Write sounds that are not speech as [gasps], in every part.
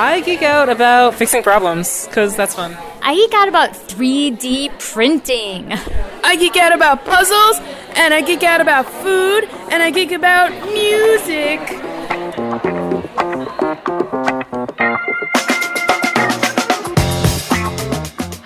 I geek out about fixing problems because that's fun. I geek out about 3D printing. I geek out about puzzles, and I geek out about food, and I geek about music.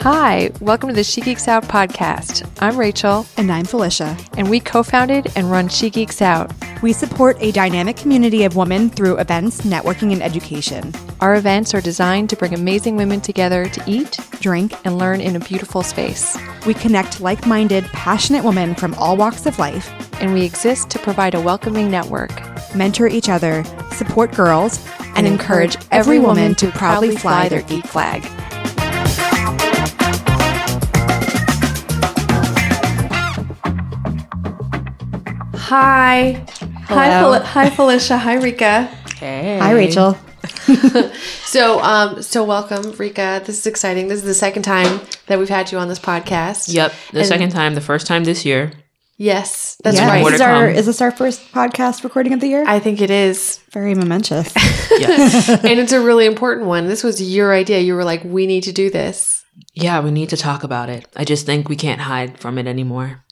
Hi, welcome to the She Geeks Out podcast. I'm Rachel, And I'm Felicia. and we co founded and run She Geeks Out. We support a dynamic community of women through events, networking, and education. Our events are designed to bring amazing women together to eat, Drink, and learn in a beautiful space. we connect like minded, passionate women from all walks of life, And we exist to provide a welcoming network mentor each other, support girls, and, encourage every woman to proudly fly their geek flag. Hi. Hi, Hello. Fel- hi, Felicia. Hi, Rika. Hey. Hi, Rachel. [laughs] So, um, so welcome, Rika. This is exciting. This is the second time that we've had you on this podcast. Yep, the And- second time, the first time this year. Yes, that's Yeah, right. Is, this our, is this our first podcast recording of the year? I think it is, Very momentous. [laughs] Yes. and it's a really important one. This was your idea. You were like, "We need to do this." yeah, we need to talk about it. I just think we can't hide from it anymore.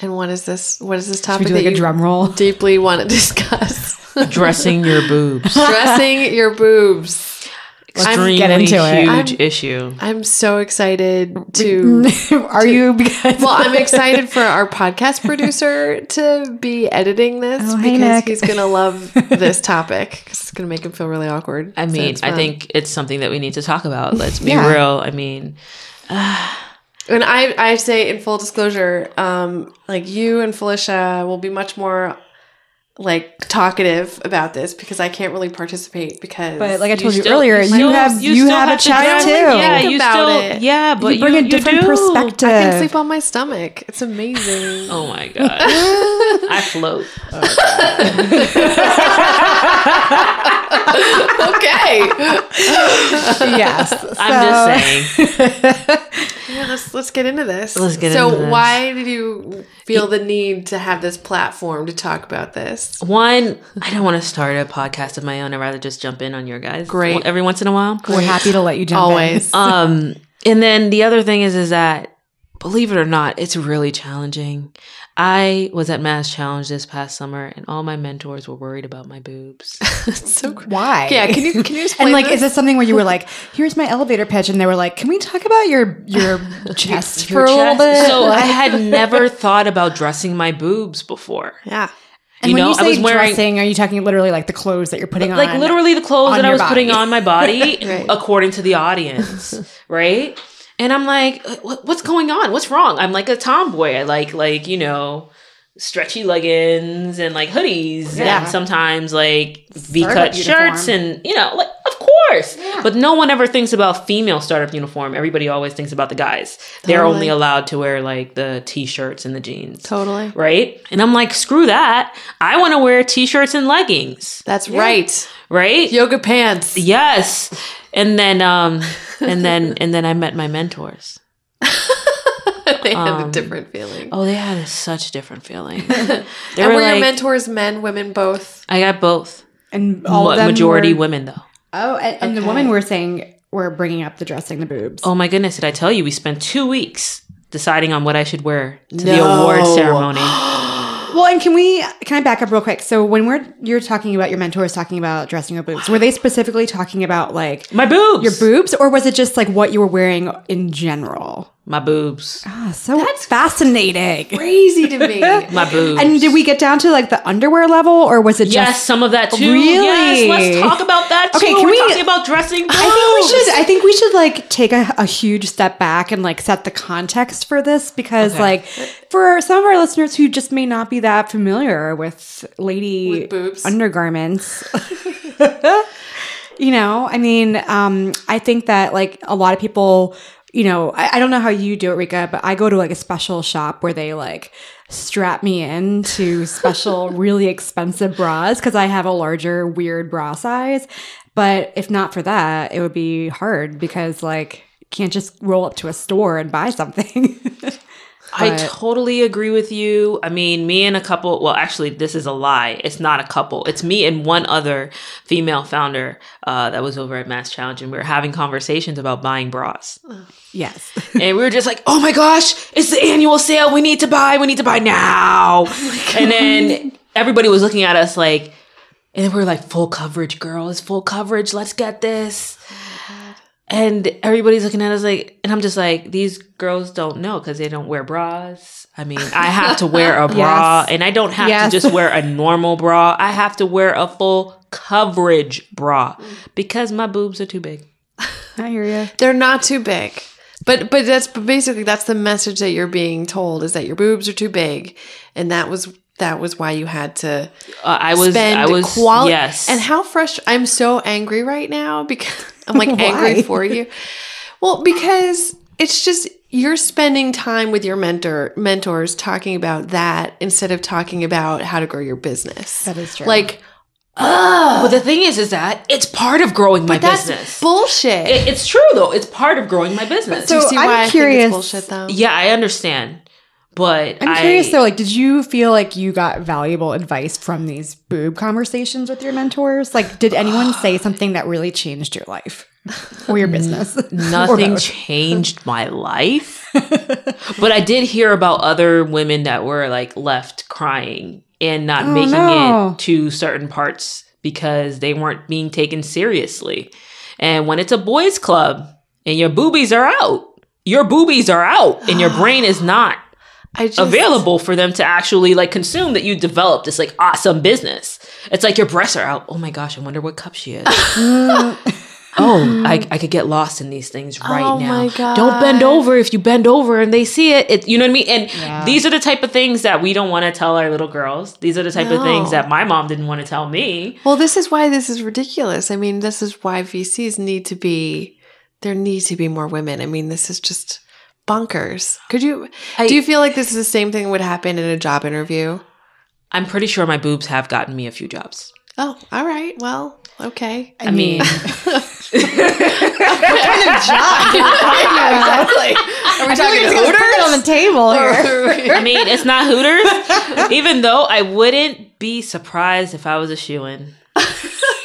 And what is this? What is this we topic do that like a you drum roll? deeply want to discuss? [laughs] Dressing your boobs. Dressing your boobs. Extremely get into it. huge issue. I'm so excited [laughs] to. Are you? Because Well, I'm [laughs] excited for our podcast producer to be editing this Oh, because Nick. he's gonna love this topic. It's gonna make him feel really awkward. I mean, it's I think it's something that we need to talk about. Let's be Yeah. real. I mean, [sighs] And I, I say in full disclosure, um, like you and Felicia will be much more like talkative about this because I can't really participate because. But like I told you, still- earlier, you, still- have you, still have, a to chat too. Yeah, you still. it. Yeah, but you bring you, a different you do. perspective. I can sleep on my stomach. It's amazing. Oh my [laughs] god, I float. okay, yes, I'm just saying. [laughs] yeah, let's let's get into this. Let's get so into this. why did you feel the need to have this platform to talk about this? One, I don't want to start a podcast of my own. I'd rather just jump in on your guys. Great. Every once in a while. We're happy to let you jump in. Always. [laughs] Um, and then the other thing is, is that believe it or not, it's really challenging. I was at MassChallenge this past summer, and all my mentors were worried about my boobs. [laughs] so cr- Why? yeah, can you can you [laughs] explain? And like, this? is this something where you were like, "Here's my elevator pitch," and they were like, "Can we talk about your your chest for a little bit?" So I had never thought about dressing my boobs before. yeah. And you when know, you say I was wearing dressing, are you talking literally like the clothes that you're putting on? like literally the clothes that I was putting on my body [laughs] [laughs] Right. according to the audience, [laughs] right? And I'm like, uh, what, what's going on? What's wrong? I'm like a tomboy. I like like you know stretchy leggings and like hoodies Yeah. and sometimes like v-cut shirts and you know like of course. But no one ever thinks about female startup uniform. Everybody always thinks about the guys. They're only allowed to wear like the t-shirts and the jeans. Totally. Right? And I'm like, screw that. I want to wear t-shirts and leggings. That's right. Right? Yoga pants. Yes. And then um and then [laughs] and then I met my mentors. [laughs] [laughs] they had a Um, different feeling. Oh, they had a such different feeling. [laughs] They and were were your mentors men, women, both? I got both. and all Ma- of them majority were- women though. Oh, and, and the Okay. women were saying we're bringing up the dressing the boobs. Oh my goodness, did I tell you we spent 2 weeks deciding on what I should wear to the award ceremony. [gasps] Well, and can we can I back up real quick? So when we're you're talking about your mentors talking about dressing your boobs, were they specifically talking about like My boobs. your boobs, or was it just like what you were wearing in general? My boobs. Ah, so that's fascinating. Crazy to me. [laughs] My boobs. And did we get down to like the underwear level, or was it Yes, just? some of that too. Really? Yes, let's talk about that too. Okay, can We're we- talking about dressing boobs. I think we should. I think we should like take a, a huge step back and like set the context for this because Okay. like for some of our listeners who just may not be that familiar with lady With boobs. undergarments. [laughs] [laughs] you know, I mean, um, I think that like a lot of people, you know, I, I don't know how you do it, Rika, but I go to like a special shop where they like strap me in to special, [laughs] really expensive bras because I have a larger, weird bra size. But if not for that, it would be hard because like can't just roll up to a store and buy something. [laughs] I totally agree with you. I mean, me and a couple, well, actually, this is a lie. It's not a couple. It's me and one other female founder uh, that was over at MassChallenge, and we were having conversations about buying bras. Yes. [laughs] and we were just like, oh my gosh, it's the annual sale. We need to buy. We need to buy now. [laughs] and then everybody was looking at us like, and then we're like, full coverage, girl. It's full coverage. Let's get this. And everybody's looking at us like, and I'm just like, these girls don't know because they don't wear bras. I mean, I have to wear a [laughs] bra, Yes. and I don't have Yes. to just wear a normal bra. I have to wear a full coverage bra because my boobs are too big. I hear you. They're not too big. But but that's basically that's the message that you're being told is that your boobs are too big, and that was that was why you had to Uh, I was, spend I was, quality. yes. And how fresh! I'm so angry right now because I'm like [laughs] angry for you. Well, because it's just you're spending time with your mentor mentors talking about that instead of talking about how to grow your business. That is true. Like Oh. but the thing is, is that it's part of growing my that's business. bullshit. It- it's true though. It's part of growing my business. Do you So see I'm why I curious- think it's bullshit though? yeah, I understand. But I'm I- curious though, like, did you feel like you got valuable advice from these boob conversations with your mentors? Like, did anyone say [sighs] something that really changed your life or your business? [laughs] Nothing changed my life. [laughs] but I did hear about other women that were like left crying and not Oh, making no. it to certain parts because they weren't being taken seriously. And when it's a boys club and your boobies are out, your boobies are out and your [sighs] brain is not I just, available for them to actually like consume that you developed this like awesome business. It's like your breasts are out. Oh my gosh, I wonder what cup she is. [laughs] [laughs] oh, I, I could get lost in these things right Oh now. my God. Don't bend over. If you bend over and they see it, it you know what I mean? And these are the type of things that we don't want to tell our little girls. These are the type of things that my mom didn't want to tell me. Well, this is why this is ridiculous. I mean, this is why VCs need to be there need to be more women. I mean, this is just bonkers. Could you do you feel like this is the same thing would happen in a job interview? I'm pretty sure my boobs have gotten me a few jobs. Oh, all right. Well, okay. I mean, [laughs] [laughs] what kind of job? [laughs] exactly. Are we talking Put it on the table here. I mean, it's not Hooters. Even though I wouldn't be surprised if I was a shoe in.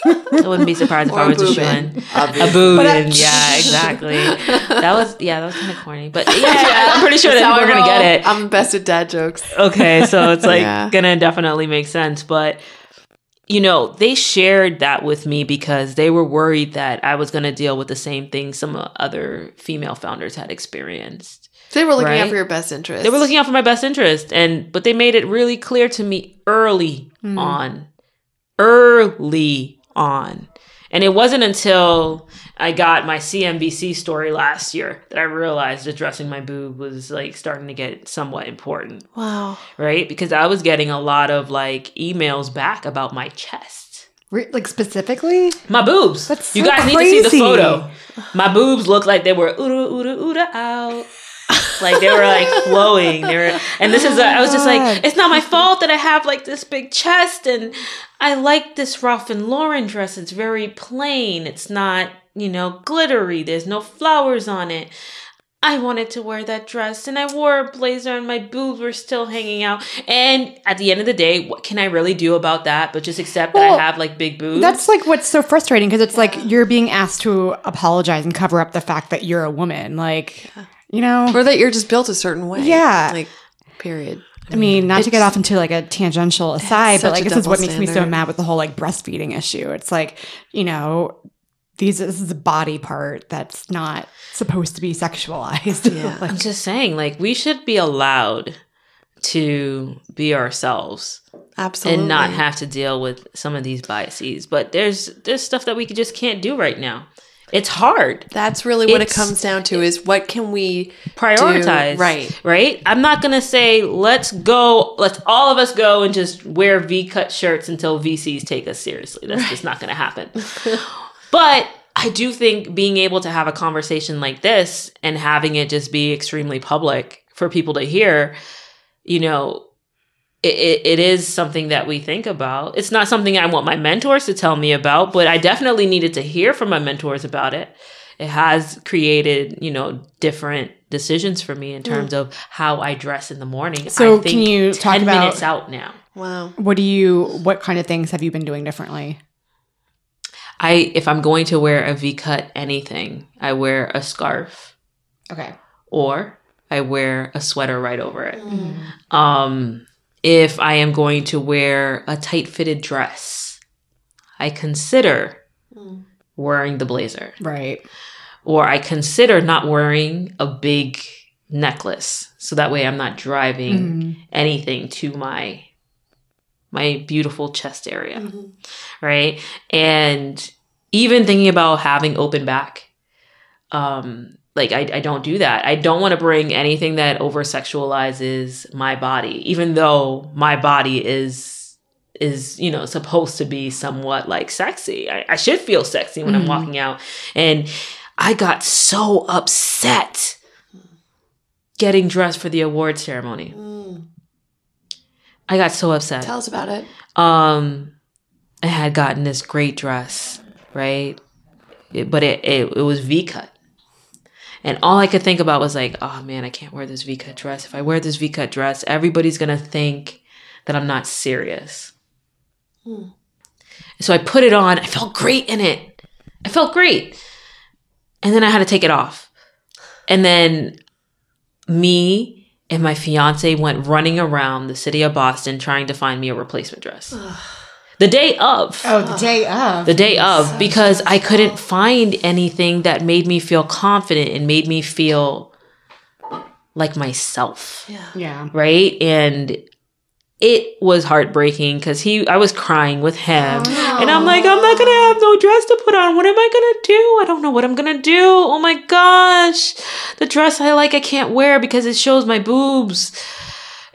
I wouldn't be surprised if Or I a was a boob shoe in, in. A boob in, yeah, exactly. That was yeah, that was kind of corny, but [laughs] yeah, I'm pretty sure that That's how people are gonna get it. I'm the best at dad jokes. Okay, so [laughs] it's like Yeah. gonna definitely make sense. But you know, they shared that with me because they were worried that I was gonna deal with the same thing some other female founders had experienced. They were looking Right? out for your best interest. They were looking out for my best interest, and but they made it really clear to me early Hmm. on, early on, and it wasn't until I got my CNBC story last year that I realized addressing my boob was like starting to get somewhat important, Wow. right? Because I was getting a lot of like emails back about my chest. Re- Like specifically? My boobs. That's you so guys need to see the photo. My boobs looked like they were ooda ooda ooda out. Like they were like [laughs] flowing. They were, and this is. A, I was just like, oh it's not my fault that I have like this big chest, and I like this Ralph and Lauren dress. It's very plain. It's not you know glittery. There's no flowers on it. I wanted to wear that dress and I wore a blazer and my boobs were still hanging out. And at the end of the day, what can I really do about that but just accept that I have like big boobs? That's like what's so frustrating because it's like you're being asked to apologize and cover up the fact that you're a woman. Like, you know, Or that you're just built a certain way. Yeah. Like, period. I mean, not to get off into like a tangential aside, but like this is what double makes me so mad with the whole like breastfeeding issue. It's like, you know, these this is a body part that's not supposed to be sexualized. [laughs] Yeah. Like, I'm just saying, like, we should be allowed to be ourselves Absolutely. and not have to deal with some of these biases. But there's there's stuff that we just can't do right now. It's hard. That's really what it comes down to is what can we Prioritize. do? Right. Right? I'm not gonna say let's go, let's all of us go and just wear V cut shirts until VCs take us seriously. That's just not gonna happen. [laughs] but I do think being able to have a conversation like this and having it just be extremely public for people to hear, you know, it, it, it is something that we think about. It's not something I want my mentors to tell me about, but I definitely needed to hear from my mentors about it. It has created, you know, different decisions for me in terms of how I dress in the morning. So I think can you talk 10 about- minutes out now? Wow. What do you? What kind of things have you been doing differently? I if I'm going to wear a V cut anything, I wear a scarf Okay. or I wear a sweater right over it. Um, if I am going to wear a tight fitted dress, I consider wearing the blazer. Right. Or I consider not wearing a big necklace. So that way I'm not driving anything to my my beautiful chest area. Right? And even thinking about having open back, um, like I, I don't do that. I don't want to bring anything that over sexualizes my body, even though my body is is you know supposed to be somewhat like sexy. I, I should feel sexy when I'm walking out, and I got so upset getting dressed for the award ceremony. I got so upset Tell us about it. um I had gotten this great dress, right? It- but it, it it was V cut. And all I could think about was like, oh man, I can't wear this V cut dress. If I wear this V cut dress, everybody's gonna think that I'm not serious. Hmm. So I put it on. I felt great in it. I felt great. And then I had to take it off. And then me and my fiance went running around the city of Boston trying to find me a replacement dress. The day of. Oh, the day of. The day of, because I couldn't find anything that made me feel confident and made me feel like myself. yeah. Yeah. Right. And it was heartbreaking because he, I was crying with him. Oh. And I'm like, I'm not going to have no dress to put on. What am I going to do? I don't know what I'm going to do. Oh my gosh. The dress I like, I can't wear because it shows my boobs.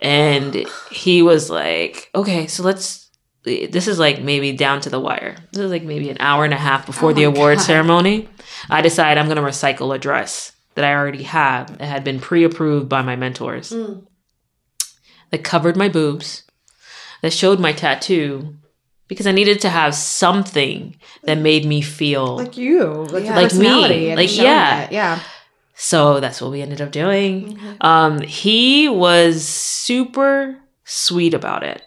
And he was like, okay, so let's, this is like maybe down to the wire. This is like maybe an hour and a half before the award ceremony. I decide I'm going to recycle a dress that I already have that had been pre approved by my mentors that covered my boobs, that showed my tattoo, because I needed to have something that made me feel. Like you. Like, Like me. Like, yeah. it. Yeah. so that's what we ended up doing. Um, he was super sweet about it,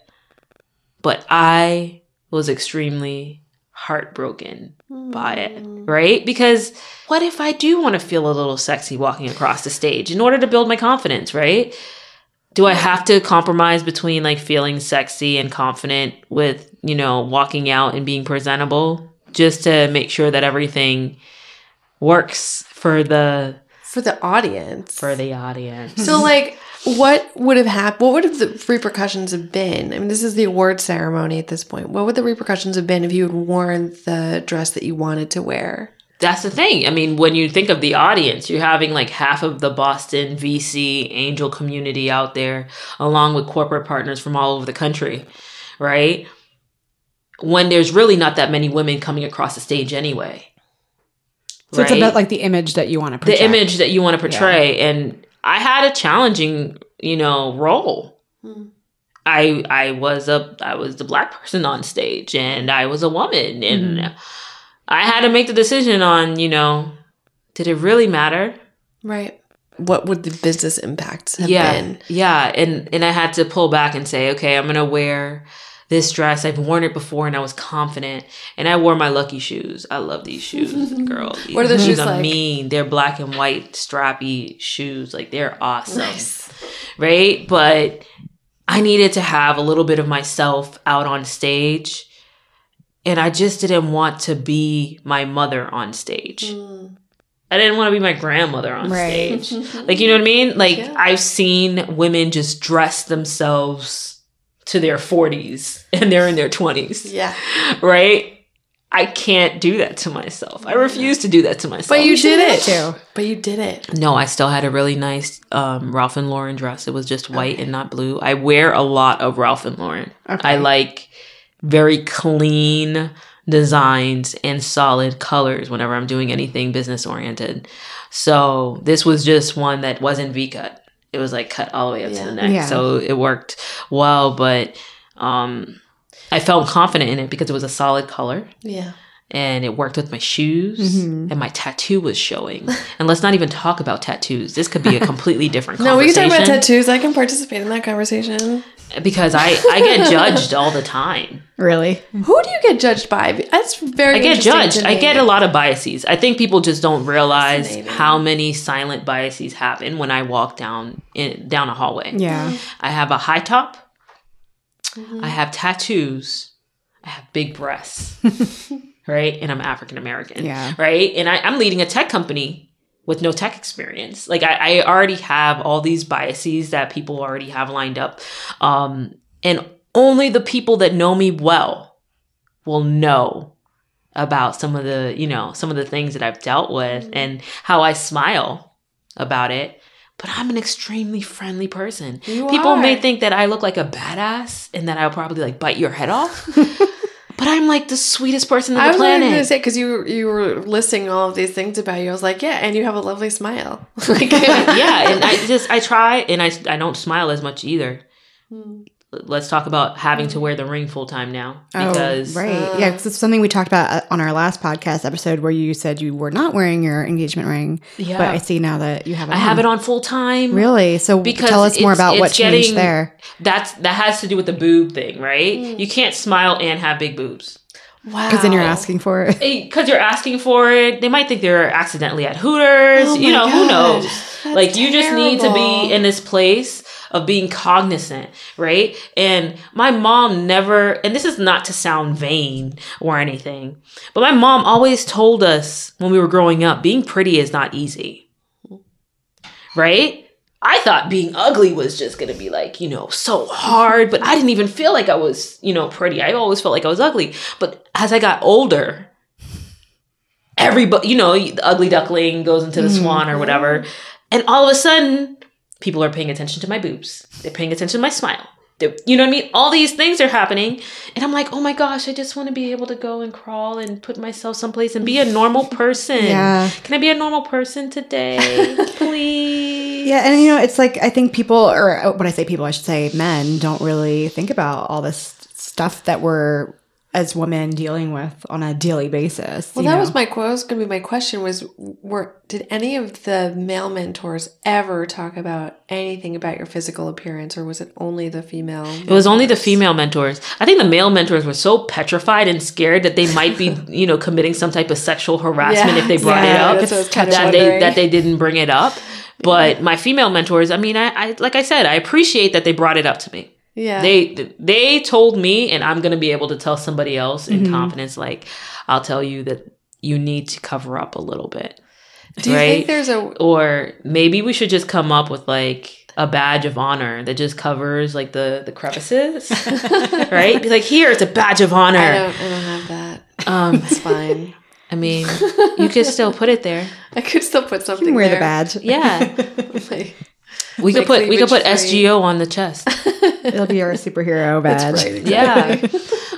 but I was extremely heartbroken by it, hmm. right? Because what if I do want to feel a little sexy walking across the stage in order to build my confidence, right? Do I have to compromise between like feeling sexy and confident with, you know, walking out and being presentable just to make sure that everything works for the For the audience. for the audience? So, like, what would have happened? What would have the repercussions have been? I mean, this is the award ceremony at this point. What would the repercussions have been if you had worn the dress that you wanted to wear? That's the thing. I mean, when you think of the audience, you're having like half of the Boston VC angel community out there, along with corporate partners from all over the country, right? When there's really not that many women coming across the stage anyway. So it's about like the image that you want to project. the image that you want to portray. And I had a challenging, you know, role. Hmm. I I was a I was the black person on stage, and I was a woman, and hmm. I had to make the decision on, you know, did it really matter? Right. What would the business impacts have yeah, been? yeah, and and I had to pull back and say, okay, I'm gonna wear this dress. I've worn it before, and I was confident. And I wore my lucky shoes. I love these shoes, [laughs] girl. These What are the shoes are like? mean. They're black and white strappy shoes. Like they're awesome, right? But I needed to have a little bit of myself out on stage. And I just didn't want to be my mother on stage. Hmm. I didn't want to be my grandmother on Right. stage. [laughs] Like, you know what I mean? Like, I've seen women just dress themselves to their 40s and they're in their 20s, Yeah. right? I can't do that to myself. I refuse to do that to myself. But you did it. too. But you did it. No, I still had a really nice um, Ralph and Lauren dress. It was just white and not blue. I wear a lot of Ralph and Lauren. Okay. I like very clean designs and solid colors whenever I'm doing anything business oriented. So this was just one that wasn't V cut. It was like cut all the way up to the neck. Yeah. So it worked well, but um, I felt confident in it because it was a solid color Yeah. and it worked with my shoes Mm-hmm. and my tattoo was showing. And let's not even talk about tattoos. This could be a [laughs] completely different No, we can talk about tattoos. I can participate in that conversation. Because I I get [laughs] judged all the time. Really? Who do you get judged by? That's very. I get judged. I get a lot of biases. I think people just don't realize how many silent biases happen when I walk down in down a hallway. Yeah. I have a high top. Mm-hmm. I have tattoos. I have big breasts. [laughs] right? And I'm African American. Yeah. Right? And I, I'm leading a tech company with no tech experience. Like I, I already have all these biases that people already have lined up. Um, and only the people that know me well will know about some of the, you know, some of the things that I've dealt with Mm-hmm. and how I smile about it. But I'm an extremely friendly person. You People may think that I look like a badass and that I'll probably like bite your head off. [laughs] I'm like the sweetest person on the I the was going to say because you you were listing all of these things about you. I was like, yeah, and you have a lovely smile. [laughs] like, [laughs] yeah, and I [laughs] just I try and I I don't smile as much either. Hmm. Let's talk about having to wear the ring full time now because oh, right. yeah, because it's something we talked about uh, on our last podcast episode where you said you were not wearing your engagement ring. Yeah. But I see now that you have it I have it on full time. Really? So Because tell us more about what it's changed getting- there. That's that has to do with the boob thing, right? Hmm. You can't smile and have big boobs. wow. Because then you're asking for it. because you're asking for it. They might think they're accidentally at Hooters. Oh you know, who knows? That's like you just need to be in this place of being cognizant, right? And my mom never, and this is not to sound vain or anything, but my mom always told us when we were growing up, being pretty is not easy. Right? I thought being ugly was just gonna be like, you know, so hard, but I didn't even feel like I was, you know, pretty. I always felt like I was ugly. But as I got older, everybody, you know, the ugly duckling goes into the mm-hmm. swan or whatever. And all of a sudden, people are paying attention to my boobs. They're paying attention to my smile. They're, you know what I mean? All these things are happening. And I'm like, oh my gosh, I just want to be able to go and crawl and put myself someplace and be a normal [laughs] person. Yeah. Can I be a normal person today? [laughs] Please. Yeah, and you know, it's like I think people, or uh, when I say people, I should say men, don't really think about all this stuff that we're as women dealing with on a daily basis. Well, you that know? was my que- was going to be my question was were did any of the male mentors ever talk about anything about your physical appearance or was it only the female? It was only the female mentors. I think the male mentors were so petrified and scared that they might be, [laughs] you know, committing some type of sexual harassment Yeah, if they brought yeah, it up. that's what I was kind of that they that they didn't bring it up. But my female mentors, I mean, I, I like I said, I appreciate that they brought it up to me. Yeah. They they told me, and I'm gonna be able to tell somebody else in Mm-hmm. confidence. Like, I'll tell you that you need to cover up a little bit, Do you right? think there's a or maybe we should just come up with like a badge of honor that just covers like the the crevices, [laughs] right? Be like, here, it's a badge of honor. I don't I don't have that. Um, It's fine. I mean, [laughs] you could still put it there. I could still put something You can wear the badge. Yeah, [laughs] Like, we could put we could put cleavage. SGO on the chest. [laughs] It'll be our superhero badge. That's right. Yeah.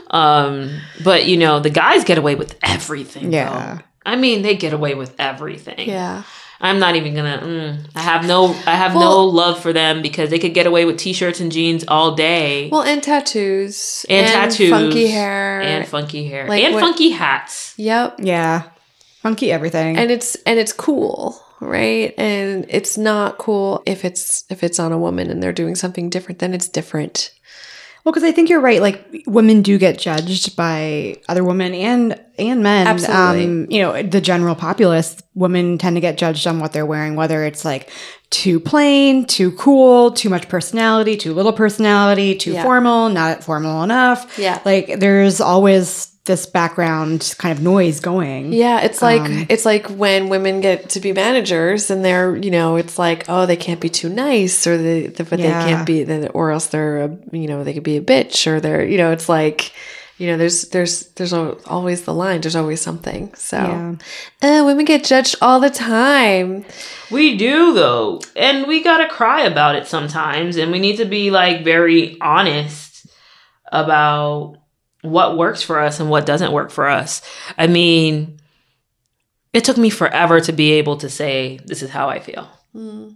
[laughs] um, but you know, the guys get away with everything. Yeah. though. I mean, they get away with everything. Yeah. I'm not even gonna. Mm, I have no. I have no love for them because they could get away with t-shirts and jeans all day. Well, and tattoos and, tattoos, funky hair, and funky hair, Like and what- funky hats. yep. Yeah. Funky everything. And it's and it's cool, right? And it's not cool if it's if it's on a woman and they're doing something different. Then it's different. Well, because I think you're right. Like women do get judged by other women and and men. Absolutely. Um, you know, the general populace, women tend to get judged on what they're wearing, whether it's like too plain, too cool, too much personality, too little personality, too Yeah. formal, not formal enough. Yeah. Like there's always this background kind of noise going. Yeah, it's like Um, it's like when women get to be managers and they're you know it's like oh they can't be too nice or they but Yeah. they can't be then or else they're a, you know they could be a bitch or they're you know it's like you know there's there's there's always the line there's always something so Yeah. uh, women get judged all the time We do though, and we gotta cry about it sometimes, and we need to be like very honest about what works for us and what doesn't work for us. I mean, it took me forever to be able to say this is how I feel. Hmm.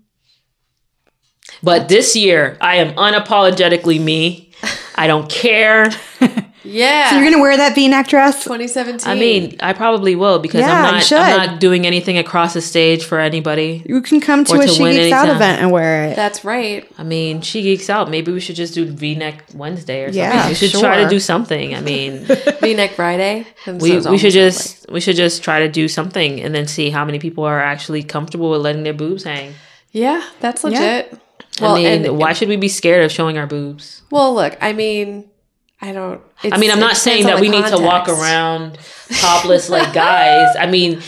But this year, I am unapologetically me. I don't care. [laughs] Yeah. So you're gonna wear that V-neck dress? 2017. I mean, I probably will because Yeah, I'm not. I'm not doing anything across the stage for anybody. You can come to Or a to She win Geeks Out event and wear it. that's right. I mean, she geeks out. Maybe we should just do V-neck Wednesday or something. Yeah, we should try to do something. I mean, [laughs] V-neck Friday. We we should almost just we should just try to do something and then see how many people are actually comfortable with letting their boobs hang. Yeah, that's legit. I mean, and- why should we be scared of showing our boobs? Well, look, I mean, I don't. It's, I mean, I'm not saying that we need to walk around [laughs] topless like guys. I mean,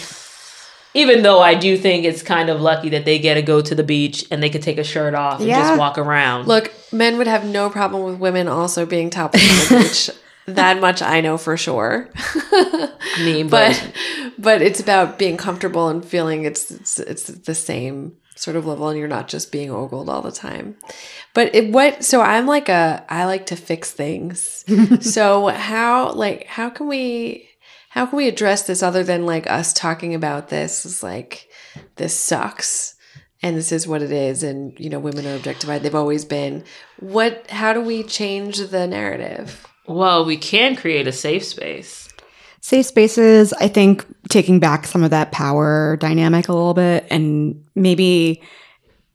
even though I do think it's kind of lucky that they get to go to the beach and they could take a shirt off and Yeah. just walk around. Look, men would have no problem with women also being topless on the [laughs] beach. That much I know for sure. I mean, [laughs] but, But but it's about being comfortable and feeling it's it's, it's the same sort of level, and you're not just being ogled all the time. But it, what? So I'm like a I like to fix things. [laughs] so how like how can we how can we address this other than like us talking about this is like this sucks and this is what it is and you know women are objectified they've always been what how do we change the narrative well, we can create a safe space. Safe spaces, I think taking back some of that power dynamic a little bit and maybe,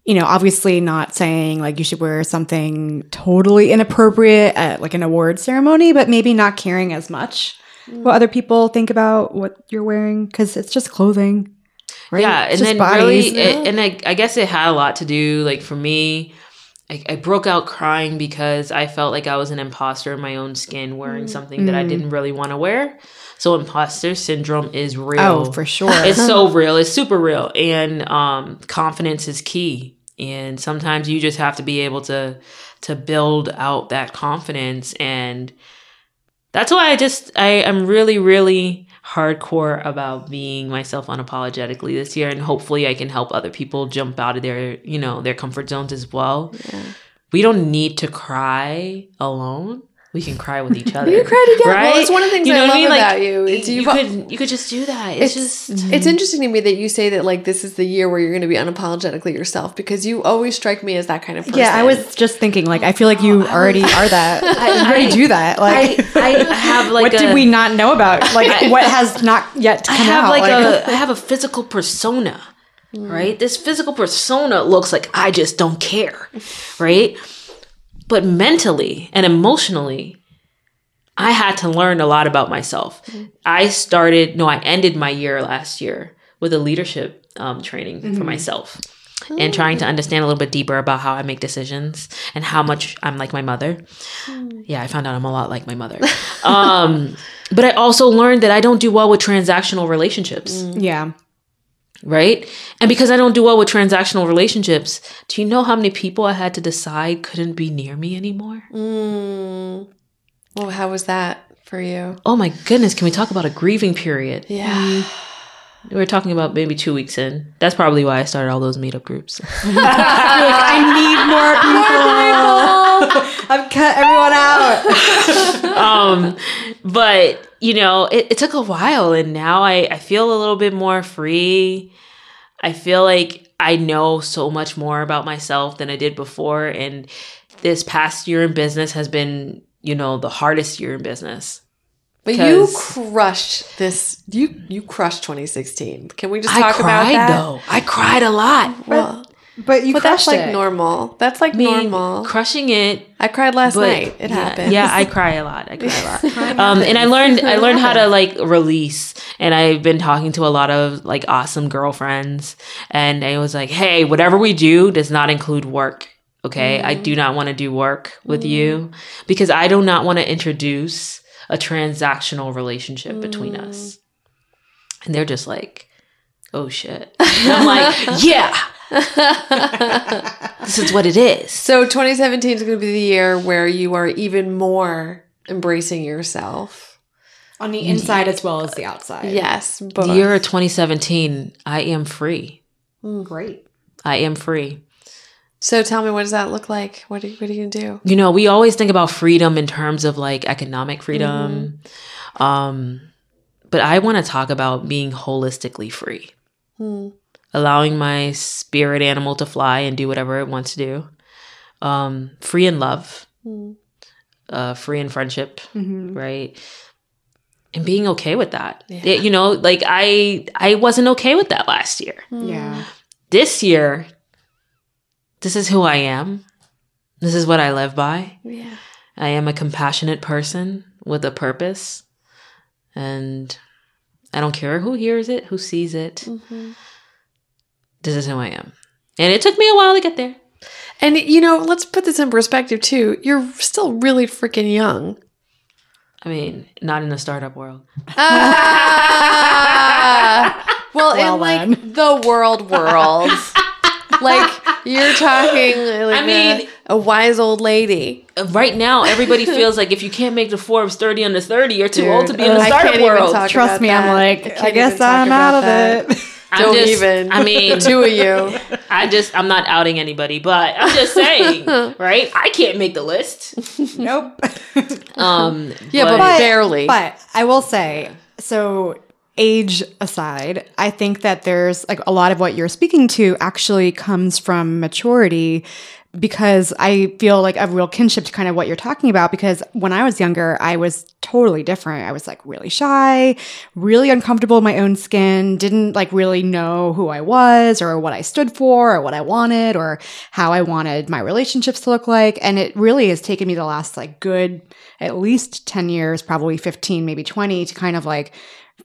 you know, obviously not saying like you should wear something totally inappropriate at like an award ceremony, but maybe not caring as much what other people think about what you're wearing because it's just clothing. Right? Yeah, It's and then bodies. really, it, and I, I guess it had a lot to do. Like for me, I, I broke out crying because I felt like I was an imposter in my own skin, wearing mm. something that I mm. didn't really want to wear. So imposter syndrome is real. Oh, for sure. it's so [laughs] real. It's super real, and um, confidence is key. And sometimes you just have to be able to to build out that confidence and that's why I just I am really really hardcore about being myself unapologetically this year and hopefully I can help other people jump out of their you know their comfort zones as well. We don't need to cry alone. We can cry with each [laughs] other. You cry together. Right? Well, it's one of the things You I know what love I mean? Like, about you. It's you you've- could you could just do that. It's, it's just it's mm-hmm. interesting to me that you say that like this is the year where you're going to be unapologetically yourself because you always strike me as that kind of person. yeah, I was just thinking like I feel like you oh, already are that. [laughs] you already do that. Like I, I have like [laughs] what a, did we not know about? Like what has not yet come I come have out? like, a I have a physical persona, mm. right? This physical persona looks like I just don't care, right? But mentally and emotionally, I had to learn a lot about myself. I started, no, I ended my year last year with a leadership um, training for myself and trying to understand a little bit deeper about how I make decisions and how much I'm like my mother. Yeah, I found out I'm a lot like my mother. Um, [laughs] but I also learned that I don't do well with transactional relationships, yeah. Right? And because I don't do well with transactional relationships, do you know how many people I had to decide couldn't be near me anymore? Mm. Well, how was that for you? Oh my goodness, can we talk about a grieving period? Yeah. We were talking about maybe two weeks in. That's probably why I started all those meetup groups. [laughs] I need more people. I've cut everyone out. [laughs] um, but you know, it, it took a while, and now I, I feel a little bit more free. I feel like I know so much more about myself than I did before, and this past year in business has been, you know, the hardest year in business. But you crushed this. You you crushed 2016. Can we just I talk about cried that? though. I cried a lot. Well, But you but that's like it. normal. That's like I mean, normal. crushing it I cried last but night. It yeah, happened. Yeah, I [laughs] cry a lot. I cry a lot. [laughs] um, and I learned I [laughs] learned how to like release. And I've been talking to a lot of like awesome girlfriends, and I was like, hey, whatever we do does not include work. Okay, I do mm. not want to do work with mm. you because I do not want to introduce a transactional relationship between us. Mm. And they're just like, oh shit. And I'm like, yeah. [laughs] this is what it is. So 2017 is going to be the year where you are even more embracing yourself. on the inside as well as the outside. Yes, but The year of 2017, I am free. Mm, great. I am free. so tell me, what does that look like? What are, what are you going to do? You know, we always think about freedom in terms of like economic freedom. Mm-hmm. Um, but I want to talk about being holistically free, hmm. Allowing my spirit animal to fly and do whatever it wants to do. Um, free in love, uh, free in friendship, right? And being okay with that. It- you know, like I I wasn't okay with that last year. Yeah. This year, this is who I am. This is what I live by. Yeah. I am a compassionate person with a purpose. And I don't care who hears it, who sees it. This is who I am. And it took me a while to get there. And you know, let's put this in perspective too. You're still really freaking young. I mean, not in the startup world. Ah, well, Well in like the world world, like you're talking like I mean- a, a wise old lady. Uh, Right now, everybody feels like if you can't make the Forbes 30 under 30, you're too Dude, old to be in the I startup can't even world. talk Trust about me, I'm like, can't I, guess I'm out of that. it. I'm Don't just- even. I mean, [laughs] two of you. I just, I'm not outing anybody, but I'm just saying, [laughs] right? I can't make the list. nope. [laughs] Um, Yeah, but, But- barely. But I will say, so age aside, I think that there's like a lot of what you're speaking to actually comes from maturity because I feel like a real kinship to kind of what you're talking about. Because when I was younger, I was totally different. I was like really shy, really uncomfortable in my own skin, didn't like really know who I was or what I stood for or what I wanted or how I wanted my relationships to look like. And it really has taken me the last like good at least 10 years, probably 15, maybe 20 to kind of like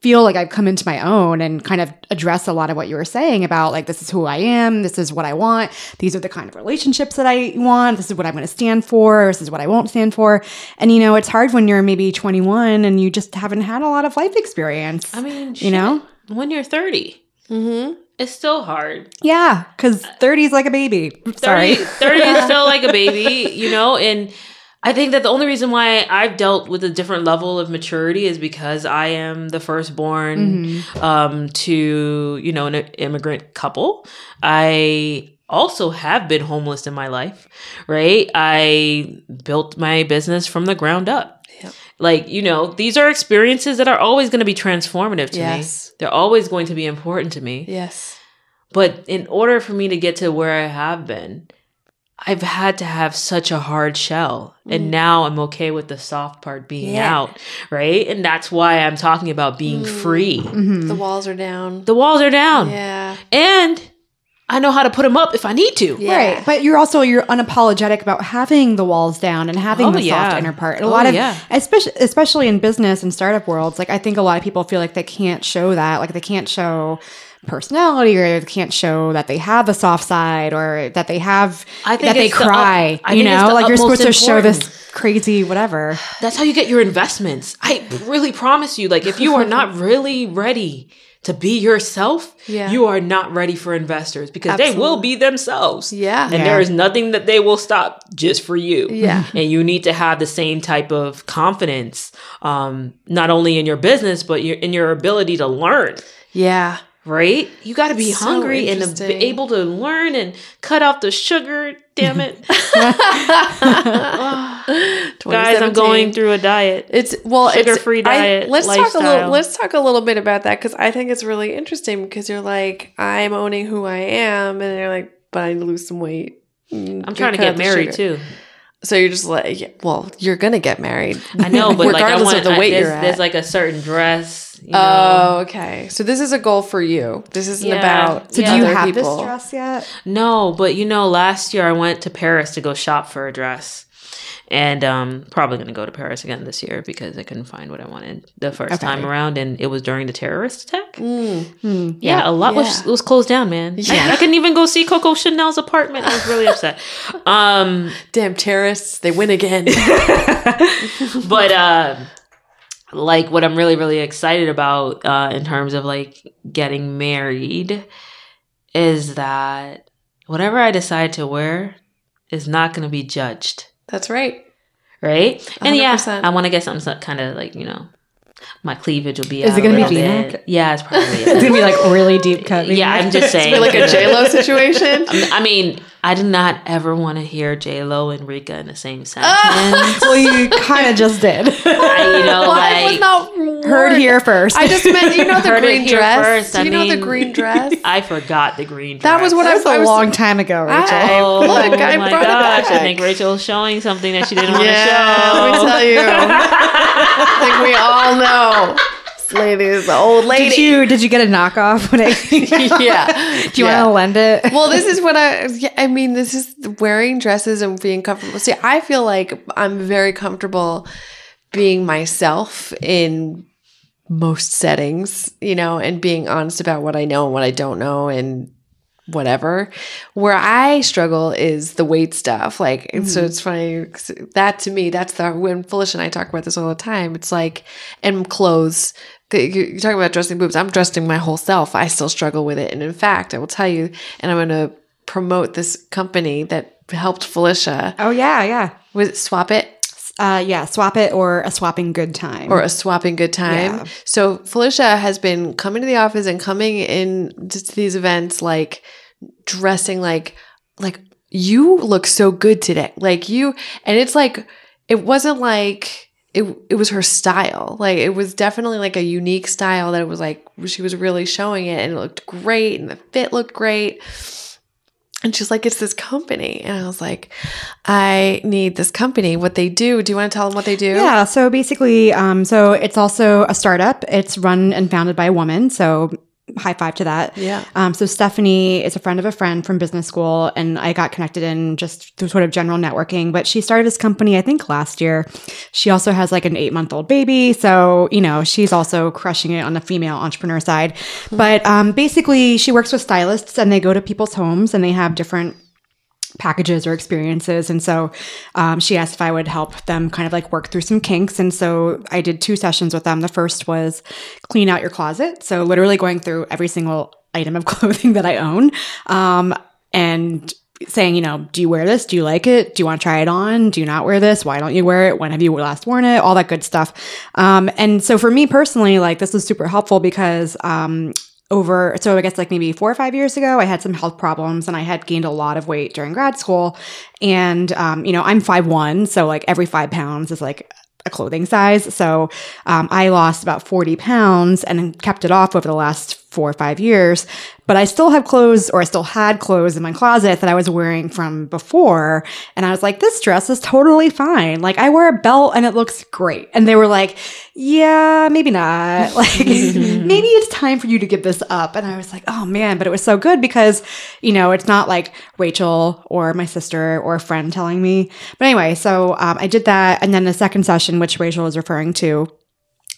feel like I've come into my own and kind of address a lot of what you were saying about like, this is who I am. This is what I want. These are the kind of relationships that I want. This is what I'm going to stand for. This is what I won't stand for. And, you know, it's hard when you're maybe 21 and you just haven't had a lot of life experience. I mean, you know? when you're 30, Mm-hmm. it's still hard. Yeah. Cause 30 is like a baby. 30, Sorry. 30 is [laughs] still like a baby, you know? And I think that the only reason why I've dealt with a different level of maturity is because I am the firstborn um, to, you know, an immigrant couple. I also have been homeless in my life, right? I built my business from the ground up. Yep. Like, you know, these are experiences that are always going to be transformative to Yes. me. They're always going to be important to me. Yes. But in order for me to get to where I have been, I've had to have such a hard shell. And now I'm okay with the soft part being Yeah. out, right? And that's why I'm talking about being free. Mhm. The walls are down. The walls are down. Yeah. And I know how to put them up if I need to. Yeah. Right. But you're also you're unapologetic about having the walls down and having Oh, the yeah. soft inner part. And a Oh, lot of yeah. especially especially in business and startup worlds, like I think a lot of people feel like they can't show that. Like they can't show personality or they can't show that they have a soft side or that they have I think that they it's the cry. up- I you know, like you're supposed to show this crazy whatever. That's how you get your investments. I really promise you, like, if you are not [laughs] really ready to be yourself, Yeah. you are not ready for investors because they will be themselves. Yeah. And Yeah. there is nothing that they will stop just for you. Yeah. [laughs] And you need to have the same type of confidence, um, not only in your business, but your, in your ability to learn. Yeah. Right? You got to be So hungry and be able to learn and cut out the sugar. Damn it. [laughs] [sighs] Guys, I'm going through a diet. It's well, it's- Sugar-free I- diet, let's talk a little. Let's talk a little bit about that because I think it's really interesting because you're like, I'm owning who I am, and you're like, but I need to lose some weight. Mm, I'm trying to get married sugar. too. So you're just like, well, you're gonna get married. I know, but like I Regardless want of the I- weight there's, you're at. there's like a certain dress. You know? Oh, okay. So this is a goal for you. This isn't Yeah. about So Yeah. do you have people. this dress yet? no, but you know, last year I went to Paris to go shop for a dress, and um, probably gonna go to Paris again this year because I couldn't find what I wanted the first Okay. time around, and it was during the terrorist attack. Mm. Hmm. Yeah, a lot was was closed down, man. [laughs] Yeah. I, I couldn't even go see Coco Chanel's apartment. I was really upset. Um, [laughs] Damn terrorists! They win again. [laughs] but uh like what i'm really really excited about uh in terms of like getting married is that whatever i decide to wear is not going to be judged That's right. right and yeah i want to get something kind of like you know my cleavage will be Is it gonna be V-neck? yeah it's probably [laughs] It's gonna be like really deep cut. yeah i'm just [laughs] saying like a J Lo situation. [laughs] i mean i did not ever want to hear j-lo and rika in the same [laughs] sentence well, you kind of just did. I, you know [laughs] Well, I like was not Heard here first. I just meant you know the [laughs] Heard green dress. first. I you know the green dress. I forgot the green dress. That was what I was. That I was was a long time ago, Rachel. I- Oh Look, I my brought it gosh! I think Rachel's showing something that she didn't want Yeah, to let me show. tell you. I think we all know. This lady is an old lady. did you did you get a knockoff [laughs] yeah. [laughs] Do you Yeah. want to lend it? well, this is what I. [laughs] I mean, this is wearing dresses and being comfortable. See, I feel like I'm very comfortable being myself in most settings, you know, and being honest about what I know and what I don't know and whatever. Where I struggle is the weight stuff. Like, and so mm-hmm. it's funny that to me, that's the when Felicia and I talk about this all the time. It's like, and clothes. you- You're talking about dressing boobs. I'm dressing my whole self. I still struggle with it. And in fact, I will tell you, and I'm going to promote this company that helped Felicia. Oh yeah, yeah. Was it Swap It? Uh, yeah, swap it or a swapping good time. or a swapping good time. Yeah. So Felicia has been coming to the office and coming in to these events like dressing like like you look so good today. Like you and it's like it wasn't like it it was her style. Like it was definitely like a unique style that it was like she was really showing it and it looked great and the fit looked great. And she's like, it's this company. And I was like, I need this company. What they do. Do you want to tell them what they do? Yeah, so basically, um, so it's also a startup. It's run and founded by a woman. So high five to that. Yeah. Um, so Stephanie is a friend of a friend from business school, and I got connected in just through sort of general networking. But she started this company, I think, last year. She also has like an eight month old baby, so you know she's also crushing it on the female entrepreneur side. But um, basically, she works with stylists, and they go to people's homes, and they have different packages or experiences. And so um, she asked if I would help them kind of like work through some kinks. And so I did two sessions with them. The first was clean out your closet. So literally going through every single item of [laughs] clothing that I own. Um, and saying, you know, do you wear this? Do you like it? Do you want to try it on? Do you not wear this? Why don't you wear it? When have you last worn it? All that good stuff. Um, and so for me personally, like this was super helpful because um, over so i guess like maybe four or five years ago i had some health problems and i had gained a lot of weight during grad school. And um, you know i'm 5'1 so like every five pounds is like a clothing size. So um, i lost about 40 pounds and kept it off over the last four or five years but i still have clothes or i still had clothes in my closet that i was wearing from before. And i was like this dress is totally fine. Like i wear a belt and it looks great. And they were like yeah maybe not. [laughs] Like [laughs] maybe it's time for you to give this up. And i was like oh man but it was so good because you know it's not like rachel or my sister or a friend telling me. But anyway so um, i did that. And then the second session which rachel was referring to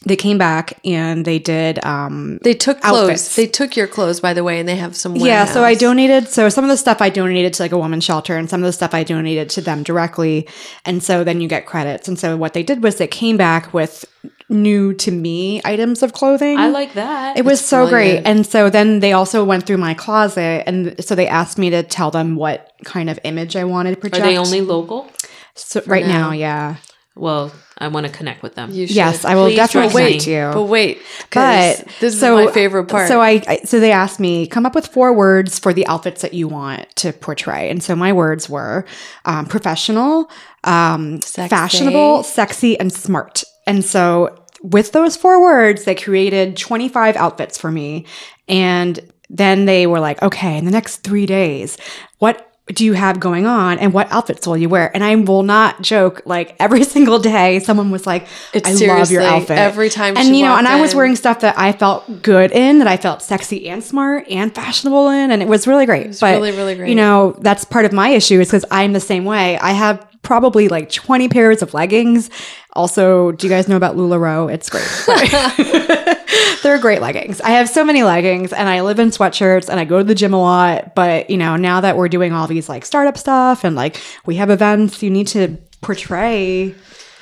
they came back and they did um They took clothes. Outfits. They took your clothes, by the way, and they have some. yeah so i donated so some of the stuff i donated to like a woman's shelter and some of the stuff i donated to them directly and so then you get credits and so what they did was they came back with new to me items of clothing I like that. it was It's so brilliant. great and so then they also went through my closet and so they asked me to tell them what kind of image i wanted to project Are they only local? so right now. now. yeah Well, I want to connect with them. You should. yes i will Please definitely wait, connect me. you But wait, but this so, is my favorite part. So I, I so they asked me come up with four words for the outfits that you want to portray, and so my words were um, professional, um, Sexy. fashionable, sexy, and smart. And so with those four words, they created twenty five outfits for me, and then they were like, okay, in the next three days, what do you have going on and what outfits will you wear? And I will not joke, like every [laughs] single day, someone was like, It's I love your outfit. every time And you know, and walked I was wearing stuff that I felt good in, that I felt sexy and smart and fashionable in, and it was really great. but really, really great. You know, that's part of my issue is because I'm the same way. I have probably like 20 pairs of leggings. Also, do you guys know about LuLaRoe? It's great. [laughs] They're great leggings. I have so many leggings and I live in sweatshirts and I go to the gym a lot. But, you know, now that we're doing all these like startup stuff and like we have events, you need to portray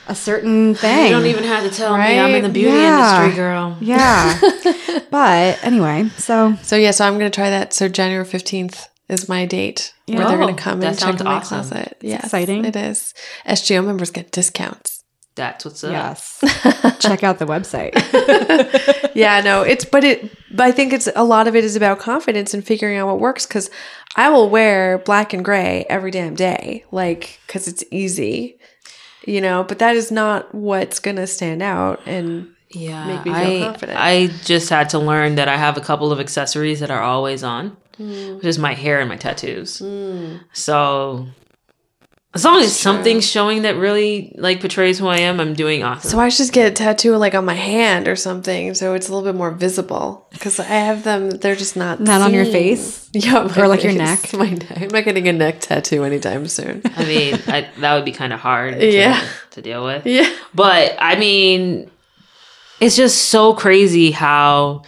a certain thing. You don't even have to tell me I'm in the beauty Yeah. industry, girl. Yeah. [laughs] but anyway, so so yeah, so I'm going to try that. So January fifteenth is my date where they're Oh, going to come that and check sounds my awesome. closet. Yes, exciting. It is. SGO members get discounts. That's what's up. yes, [laughs] check out the website. [laughs] yeah, no, it's but it. But I think it's a lot of it is about confidence and figuring out what works. Because I will wear black and gray every damn day, like because it's easy, you know. But that is not what's gonna stand out. And Yeah, make me feel I, confident. I just had to learn that I have a couple of accessories that are always on, Hmm. which is my hair and my tattoos. So as long as something's showing that really like portrays who I am, I'm doing awesome. So I should just get a tattoo like on my hand or something, so it's a little bit more visible. Because I have them, they're just not Not on your face? [laughs] Yeah, Or, like, your neck? [laughs] My neck. I'm not getting a neck tattoo anytime soon. I mean, I, that would be kind of hard to, Yeah. to deal with. yeah, But I mean, it's just so crazy how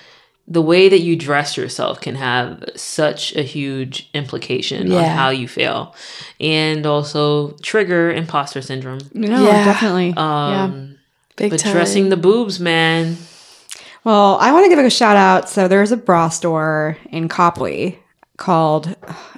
the way that you dress yourself can have such a huge implication on how you feel and also trigger imposter syndrome. No, Yeah. definitely. yeah. Um, big but time. dressing the boobs, man. Well, I want to give a shout out. So there's a bra store in Copley called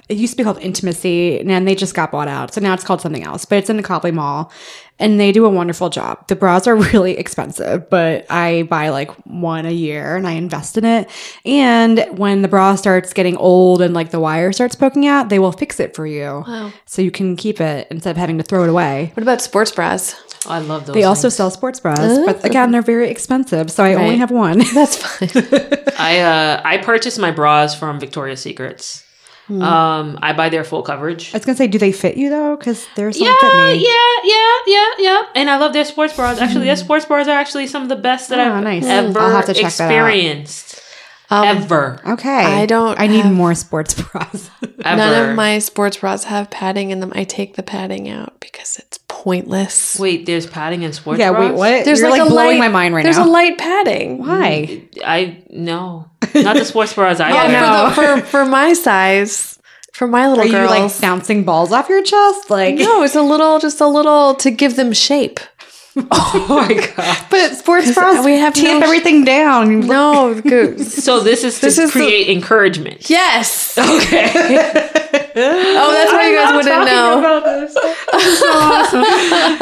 it used to be called Intimacy, and they just got bought out. So now it's called something else, but it's in the Copley Mall, and they do a wonderful job. The bras are [laughs] really expensive, but I buy like one a year and I invest in it. And when the bra starts getting old and like the wire starts poking out, they will fix it for you, Wow. so you can keep it instead of having to throw it away. What about sports bras? Oh, I love those. They also sell sports bras, but again, they're very expensive, so I only have one. [laughs] That's fine. [laughs] I uh I purchased my bras from Victoria's Secrets. Hmm. Um, I buy their full coverage. I was gonna say, do they fit you though? Because there's some Yeah, fit me. yeah, yeah, yeah, yeah. And I love their sports bras. Actually, their sports bras are actually some of the best that Oh, I've nice. ever I'll have to check that out. experienced. Um, ever, Okay. I don't I need more sports bras. ever. None of my sports bras have padding in them. I take the padding out because it's pointless. Wait, there's padding in sports yeah. bras. Wait. What? There's You're like, a blowing light- my mind right there's now. a light padding. Why? I no, not the [laughs] sports bras. I Yeah, wear. for, the, for for my size, for my little Are you girls. like bouncing balls off your chest? Like no, it's a little, just a little to give them shape. [laughs] oh my god! But sports bras, we have tamp no- everything down. No, [laughs] goose. So this is to This is the- create encouragement. yes. Okay. Oh, that's why you guys wouldn't know.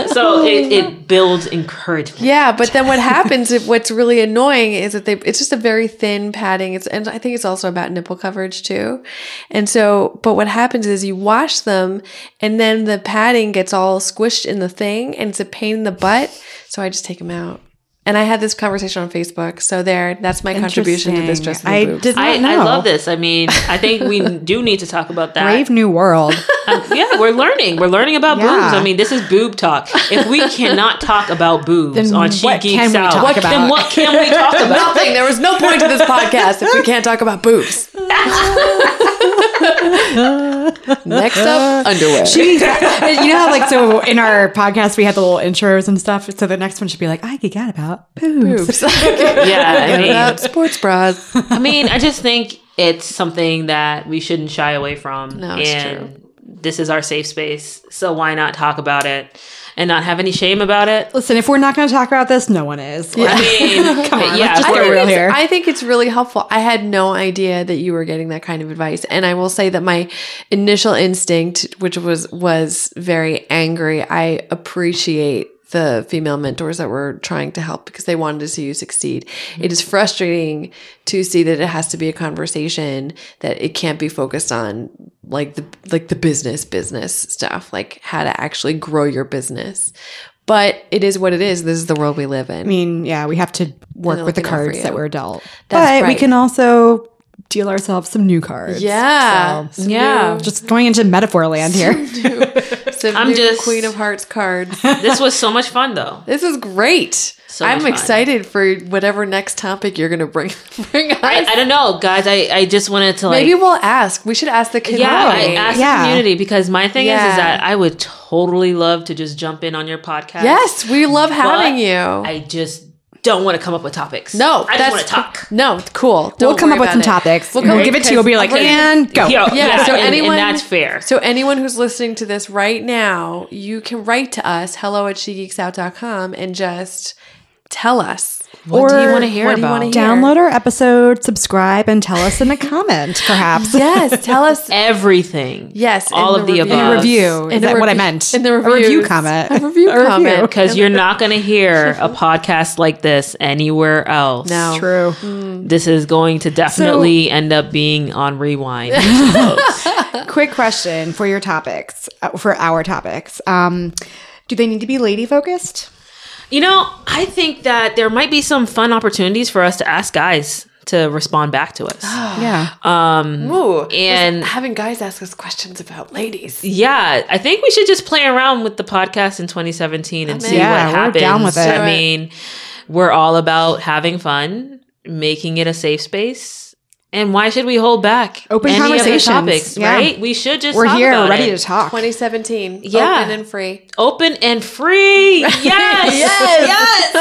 so it, it builds encouragement. Yeah, but then what happens? If, what's really annoying is that they it's just a very thin padding. It's and I think it's also about nipple coverage too. And so, but what happens is you wash them, and then the padding gets all squished in the thing, and it's a pain in the butt. So I just take them out. And I had this conversation on Facebook. So there, that's my contribution to this Interesting. dressing the I boobs. did not I, know. I love this. I mean, I think we [laughs] do need to talk about that. Brave new world. [laughs] Um, yeah, we're learning. We're learning about Yeah. boobs. I mean, this is boob talk. If we cannot talk about boobs Then on She what Geeks can we Out, talk what, about? then what can we talk [laughs] about? Nothing. There was no point to this podcast if we can't talk about boobs. Next up, underwear. you know how like so in our podcast we had the little intros and stuff. So the next one should be like I geek out about boobs. [laughs] yeah, I mean, about sports bras. I mean, I just think it's something that we shouldn't shy away from. No, it's and this is our safe space, so why not talk about it and not have any shame about it? Listen, if we're not going to talk about this, no one is. [laughs] I mean, Come on, yeah, let's just get real here. I think it's really helpful. I had no idea that you were getting that kind of advice, and I will say that my initial instinct, which was was very angry, I appreciate the female mentors that were trying to help because they wanted to see you succeed. It is frustrating to see that it has to be a conversation that it can't be focused on like the like the business business stuff, like how to actually grow your business. But it is what it is. This is the world we live in. I mean, yeah, we have to work with the looking out for cards that we're dealt. That's but we can also deal ourselves some new cards. Yeah. So, Yeah. just going into metaphor land here. I'm just- Queen of Hearts cards. [laughs] this was so much fun, though. this is great. So I'm excited for whatever next topic you're gonna bring [laughs] bring us. I, I don't know, guys. I, I just wanted to like Maybe we'll ask. We should ask the community. Yeah, I asked Yeah. the community because my thing is, Yeah. is that I would totally love to just jump in on your podcast. yes, we love having you. I just don't want to come up with topics. no, I just that's want to talk. No, cool. we'll Don't come up with some it. topics. We'll We'll, give it to you. We'll be like, because- and go. Yeah, Yeah, yeah, so and, anyone- and that's fair. So anyone who's listening to this right now, you can write to us, hello at shegeeksout.com, and just tell us. What do you wanna hear what do you about? wanna hear? Download our episode, subscribe, and tell us in a comment, perhaps. [laughs] Yes, tell us. [laughs] Everything. Yes, all of the reviews. In a above. review. Is In the that what I meant? in the A review comment. [laughs] A review comment. Because you're not going to hear a podcast like this anywhere else. No. True. This is going to definitely end up being on rewind. Quick question for your topics, uh, for our topics. Um, do they need to be lady focused? You know, I think that there might be some fun opportunities for us to ask guys to respond back to us. [gasps] Yeah. Um, Ooh, And- having guys ask us questions about ladies. yeah, I think we should just play around with the podcast in 2017 and see Yeah, what we're happens. down with it. I mean, we're all about having fun, making it a safe space. And why should we hold back Open any of the conversations. topics, Yeah. right? We should just We're talk here about ready it. to talk. 2017. Yeah. Open and free. open and free. [laughs] Yes. yes.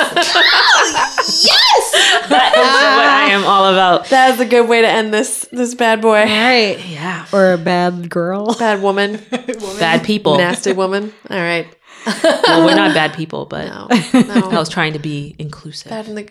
yes. That is what ah. I am all about. That is a good way to end this this bad boy. Right. Yeah. Or a bad girl. Bad woman. [laughs] Bad people. Nasty woman. All right. [laughs] Well, we're not bad people, but No. I was trying to be inclusive. Bad in the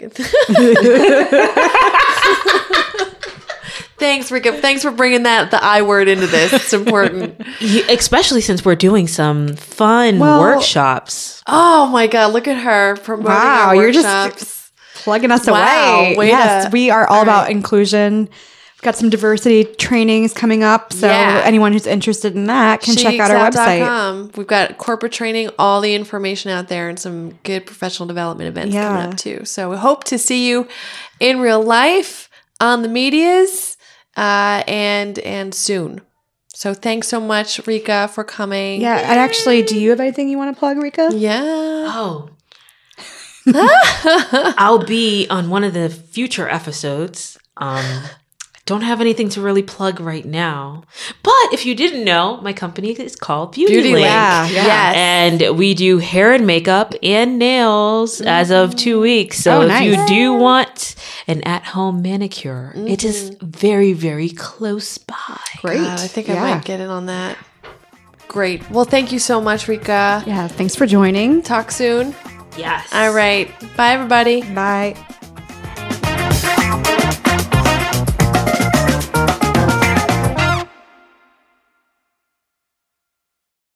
Thanks, Rika. Thanks for bringing that the I word into this. It's important. [laughs] Especially since we're doing some fun Well- workshops. Oh my god, look at her promoting Wow, our you're just- Plugging us Wow, away. way yes, to- we are all all about right. inclusion. We've got some diversity trainings coming up. So Yeah. anyone who's interested in that can check out our website. shegeeksout.com. We've got corporate training, all the information out there, and some good professional development events Yeah. coming up too. So we hope to see you in real life on the medias uh, and and soon. So thanks so much, Rika, for coming. Yeah, and actually, do you have anything you want to plug, Rika? Yeah. Oh. [laughs] I'll be on one of the future episodes. Um, I don't have anything to really plug right now. But if you didn't know, my company is called Beauty, Beauty Link. Link. Yeah, yeah. Yes. And we do hair and makeup and nails as of mm-hmm. two weeks. So Oh, if you do want an at home manicure, it is mm-hmm. very, very close by. Great. God, I think I might get in on that. Great. Well, thank you so much, Rika. Yeah, thanks for joining. Talk soon. Yes. All right. Bye, everybody. Bye.